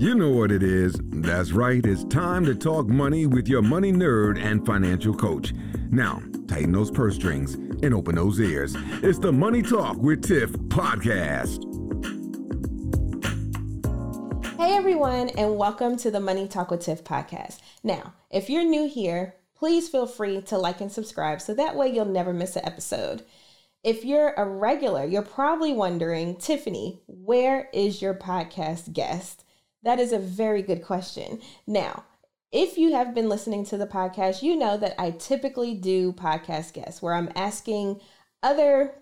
You know what it is. That's right. It's time to talk money with your money nerd and financial coach. Now, tighten those purse strings and open those ears. It's the Money Talk with Tiff podcast. Hey everyone, and welcome to the Money Talk with Tiff podcast. Now, if you're new here, please feel free to like and subscribe so that way you'll never miss an episode. If you're a regular, you're probably wondering, Tiffany, where is your podcast guest? That is a very good question. Now, if you have been listening to the podcast, you know that I typically do podcast guests where I'm asking other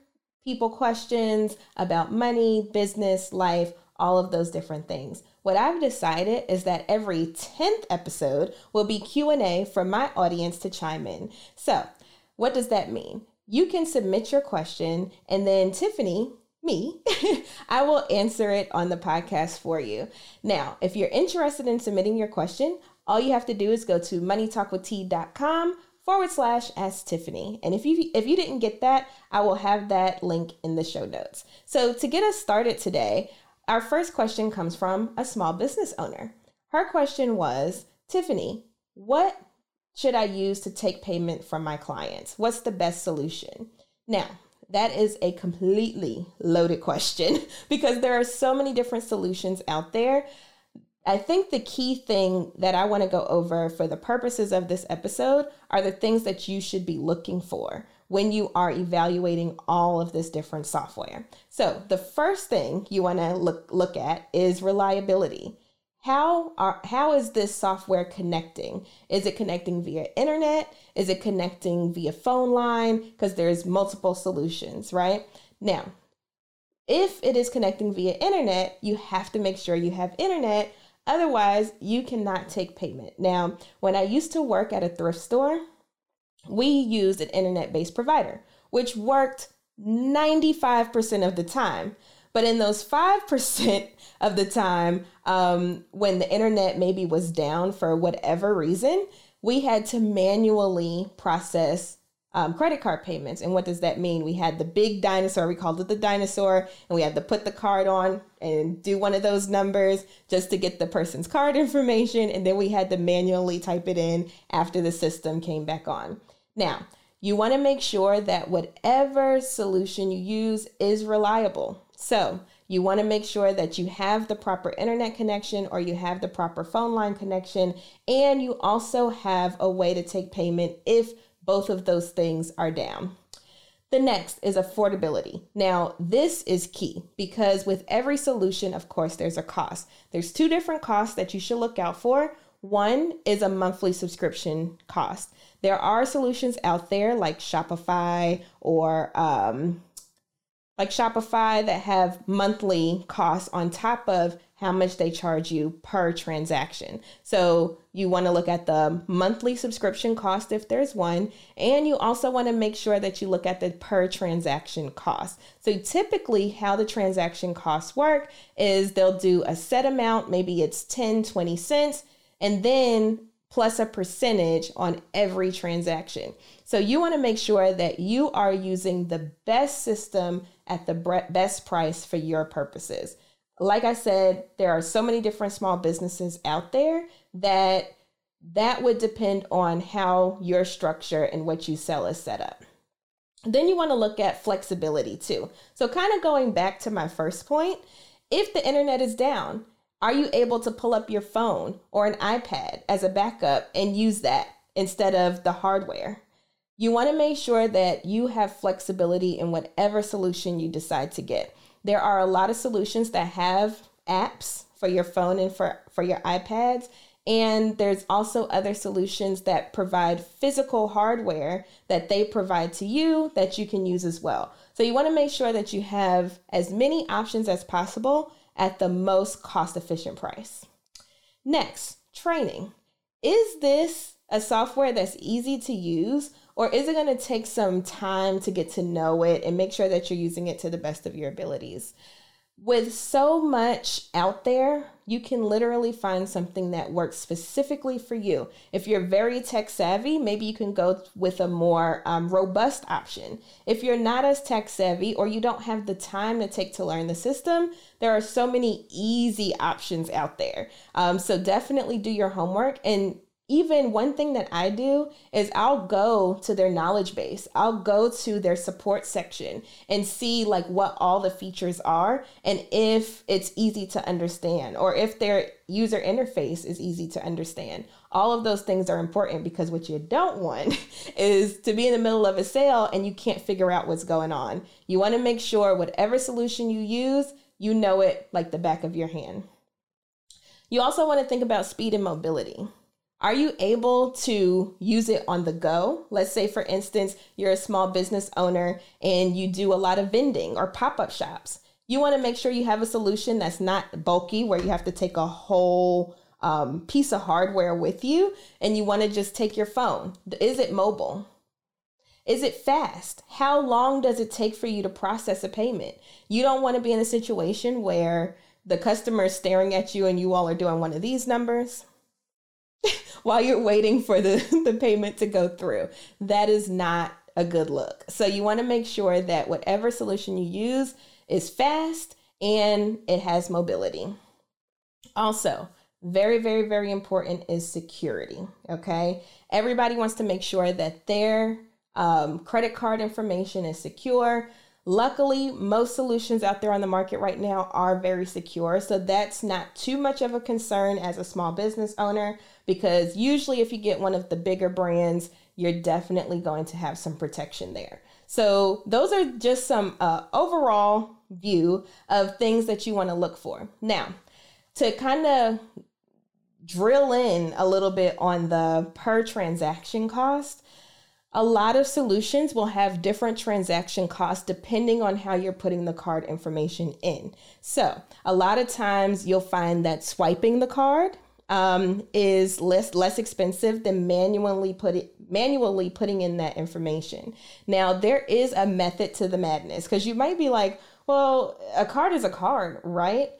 people questions about money, business, life, all of those different things. What I've decided is that every 10th episode will be Q&A for my audience to chime in. So, what does that mean? You can submit your question and then Tiffany me, I will answer it on the podcast for you. Now, if you're interested in submitting your question, all you have to do is go to moneytalkwitht.com forward slash ask Tiffany. And if you if you didn't get that, I will have that link in the show notes. So to get us started today, our first question comes from a small business owner. Her question was, Tiffany, what should I use to take payment from my clients? What's the best solution? Now, that is a completely loaded question because there are so many different solutions out there. I think the key thing that I want to go over for the purposes of this episode are the things that you should be looking for when you are evaluating all of this different software. So, the first thing you want to look look at is reliability how are how is this software connecting? Is it connecting via internet? Is it connecting via phone line? Because there's multiple solutions right? Now if it is connecting via internet you have to make sure you have internet. Otherwise you cannot take payment. Now when i used to work at a thrift store we used an internet based provider which worked 95% of the time but in those 5% of the time, um, when the internet maybe was down for whatever reason, we had to manually process um, credit card payments. And what does that mean? We had the big dinosaur, we called it the dinosaur, and we had to put the card on and do one of those numbers just to get the person's card information. And then we had to manually type it in after the system came back on. Now, you want to make sure that whatever solution you use is reliable. So you want to make sure that you have the proper internet connection or you have the proper phone line connection, and you also have a way to take payment if both of those things are down. The next is affordability. Now, this is key because with every solution, of course, there's a cost. There's two different costs that you should look out for. One is a monthly subscription cost. There are solutions out there like Shopify or um, like Shopify that have monthly costs on top of how much they charge you per transaction. So you want to look at the monthly subscription cost if there's one, and you also want to make sure that you look at the per transaction cost. So typically how the transaction costs work is they'll do a set amount, maybe it's 10, 20 cents, and then plus a percentage on every transaction. So you want to make sure that you are using the best system at the best price for your purposes. Like I said, there are so many different small businesses out there that that would depend on how your structure and what you sell is set up. Then you want to look at flexibility too. So, kind of going back to my first point, if the internet is down, are you able to pull up your phone or an iPad as a backup and use that instead of the hardware? You want to make sure that you have flexibility in whatever solution you decide to get. There are a lot of solutions that have apps for your phone and for, for your iPads. And there's also other solutions that provide physical hardware that they provide to you that you can use as well. So you want to make sure that you have as many options as possible at the most cost efficient price. Next, training. Is this a software that's easy to use or is it going to take some time to get to know it and make sure that you're using it to the best of your abilities? with so much out there, you can literally find something that works specifically for you. If you're very tech savvy, maybe you can go with a more um, robust option. If you're not as tech savvy or you don't have the time to take to learn the system, there are so many easy options out there. Um, so definitely do your homework and even one thing that I do is I'll go to their knowledge base. I'll go to their support section and see like what all the features are and if it's easy to understand or if their user interface is easy to understand. All of those things are important because what you don't want is to be in the middle of a sale and you can't figure out what's going on. You want to make sure whatever solution you use, you know it like the back of your hand. You also want to think about speed and mobility. Are you able to use it on the go? Let's say, for instance, you're a small business owner and you do a lot of vending or pop up shops. You want to make sure you have a solution that's not bulky, where you have to take a whole um, piece of hardware with you and you want to just take your phone. Is it mobile? Is it fast? How long does it take for you to process a payment? You don't want to be in a situation where the customer is staring at you and you all are doing one of these numbers while you're waiting for the, the payment to go through. That is not a good look. So you want to make sure that whatever solution you use is fast and it has mobility. Also, very, very, very important is security. Okay. Everybody wants to make sure that their um, credit card information is secure. Luckily, most solutions out there on the market right now are very secure. So that's not too much of a concern as a small business owner because usually, if you get one of the bigger brands, you're definitely going to have some protection there. So, those are just some uh, overall view of things that you want to look for. Now, to kind of drill in a little bit on the per transaction cost, a lot of solutions will have different transaction costs depending on how you're putting the card information in. So, a lot of times you'll find that swiping the card um, is less less expensive than manually put it manually putting in that information. Now, there is a method to the madness because you might be like, "Well, a card is a card, right?"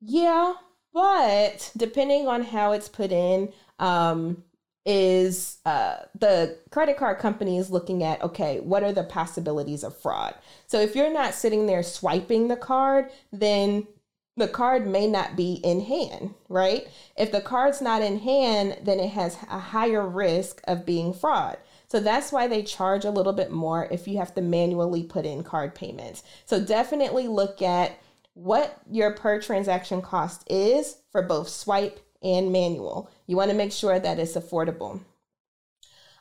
Yeah, but depending on how it's put in, um, is uh, the credit card company is looking at okay what are the possibilities of fraud? So if you're not sitting there swiping the card then the card may not be in hand right? If the card's not in hand then it has a higher risk of being fraud. So that's why they charge a little bit more if you have to manually put in card payments. So definitely look at what your per transaction cost is for both swipe and manual. You want to make sure that it's affordable.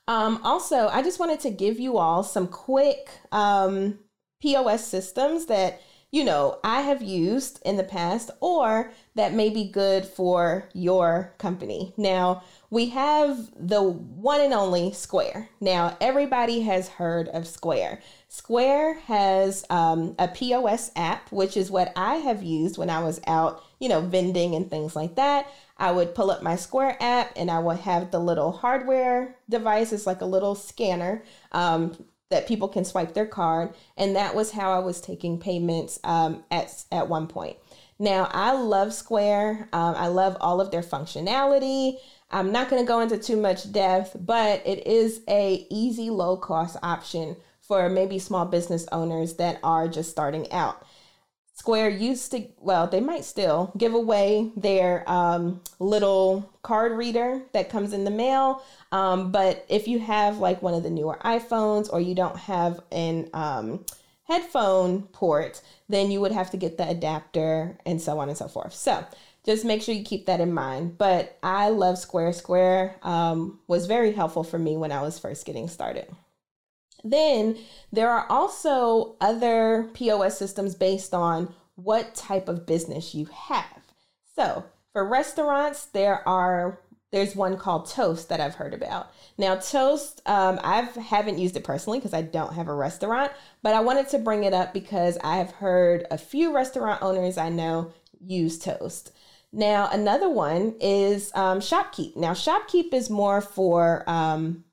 Um, also, I just wanted to give you all some quick um, POS systems that you know I have used in the past or that may be good for your company. Now, we have the one and only Square. Now, everybody has heard of Square. Square has um, a POS app, which is what I have used when I was out, you know, vending and things like that. I would pull up my Square app and I would have the little hardware device. It's like a little scanner um, that people can swipe their card. And that was how I was taking payments um, at, at one point. Now, I love Square. Um, I love all of their functionality. I'm not going to go into too much depth, but it is a easy, low cost option for maybe small business owners that are just starting out. Square used to, well, they might still give away their um, little card reader that comes in the mail. Um, but if you have like one of the newer iPhones or you don't have an um, headphone port, then you would have to get the adapter and so on and so forth. So just make sure you keep that in mind. But I love Square. Square um, was very helpful for me when I was first getting started. Then there are also other POS systems based on what type of business you have. So for restaurants, there are there's one called Toast that I've heard about. Now, Toast, um, I haven't used it personally because I don't have a restaurant, but I wanted to bring it up because I have heard a few restaurant owners I know use Toast. Now, another one is um, Shopkeep. Now, Shopkeep is more for um,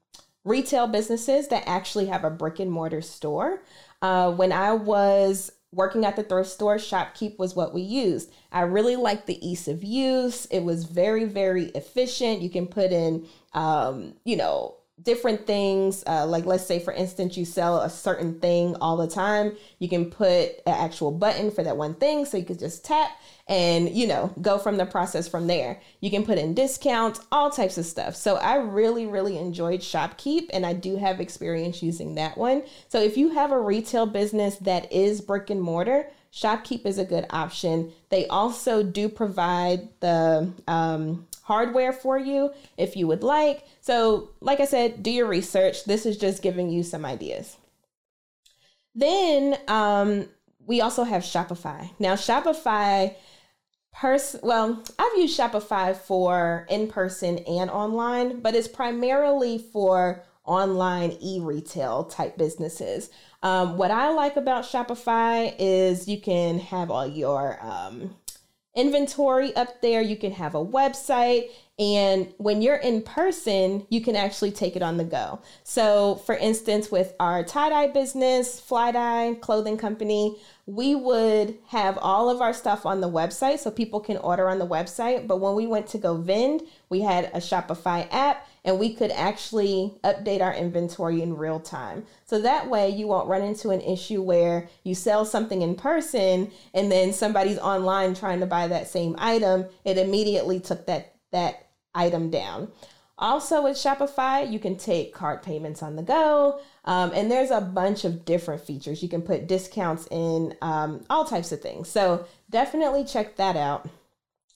retail businesses that actually have a brick and mortar store. Uh, when I was working at the thrift store, ShopKeep was what we used. I really liked the ease of use. It was very, very efficient. You can put in, um, you know, different things. Uh, like, let's say, for instance, you sell a certain thing all the time. You can put an actual button for that one thing. So you could just tap and, you know, go from the process from there. You can put in discounts, all types of stuff. So I really, really enjoyed ShopKeep and I do have experience using that one. So if you have a retail business that is brick and mortar, ShopKeep is a good option. They also do provide the um, hardware for you if you would like. So, like I said, do your research. This is just giving you some ideas. Then um, we also have Shopify. Now, Shopify, pers- well, I've used Shopify for in person and online, but it's primarily for online e retail type businesses. Um, what I like about Shopify is you can have all your um, inventory up there, you can have a website, and when you're in person, you can actually take it on the go. So, for instance, with our tie dye business, Fly Dye Clothing Company, we would have all of our stuff on the website so people can order on the website. But when we went to go vend, we had a Shopify app and we could actually update our inventory in real time. So that way you won't run into an issue where you sell something in person and then somebody's online trying to buy that same item. It immediately took that that item down. Also, with Shopify, you can take card payments on the go, um, and there's a bunch of different features. You can put discounts in um, all types of things. So, definitely check that out.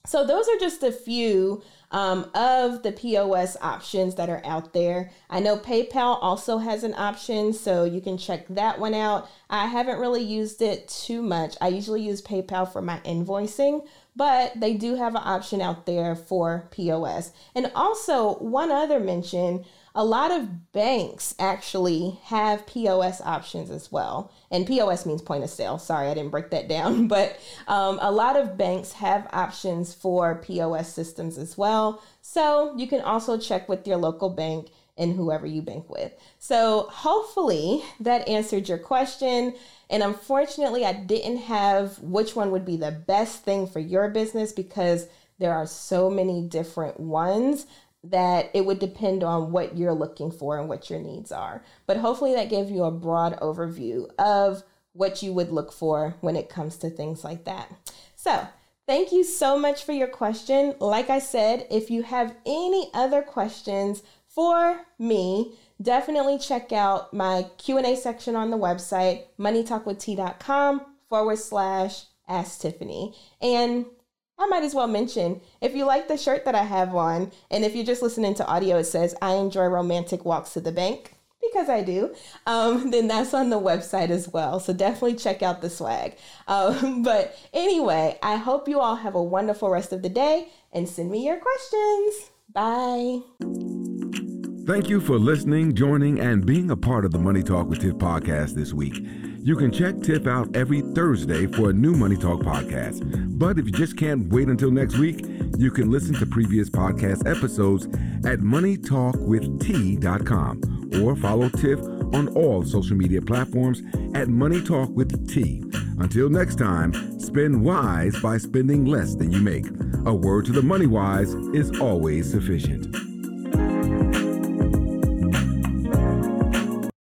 So, those are just a few um, of the POS options that are out there. I know PayPal also has an option, so you can check that one out. I haven't really used it too much. I usually use PayPal for my invoicing, but they do have an option out there for POS. And also, one other mention a lot of banks actually have POS options as well. And POS means point of sale. Sorry, I didn't break that down. But um, a lot of banks have options for POS systems as well. So you can also check with your local bank and whoever you bank with. So hopefully that answered your question. And unfortunately, I didn't have which one would be the best thing for your business because there are so many different ones that it would depend on what you're looking for and what your needs are. But hopefully, that gave you a broad overview of what you would look for when it comes to things like that. So, thank you so much for your question. Like I said, if you have any other questions for me, definitely check out my Q&A section on the website, moneytalkwitht.com forward slash ask Tiffany. And I might as well mention if you like the shirt that I have on, and if you're just listening to audio, it says, I enjoy romantic walks to the bank, because I do, um, then that's on the website as well. So definitely check out the swag. Um, but anyway, I hope you all have a wonderful rest of the day and send me your questions. Bye. Thank you for listening, joining, and being a part of the Money Talk with Tiff podcast this week. You can check Tiff out every Thursday for a new Money Talk podcast. But if you just can't wait until next week, you can listen to previous podcast episodes at moneytalkwitht.com or follow Tiff on all social media platforms at Money Talk with T. Until next time, spend wise by spending less than you make. A word to the money wise is always sufficient.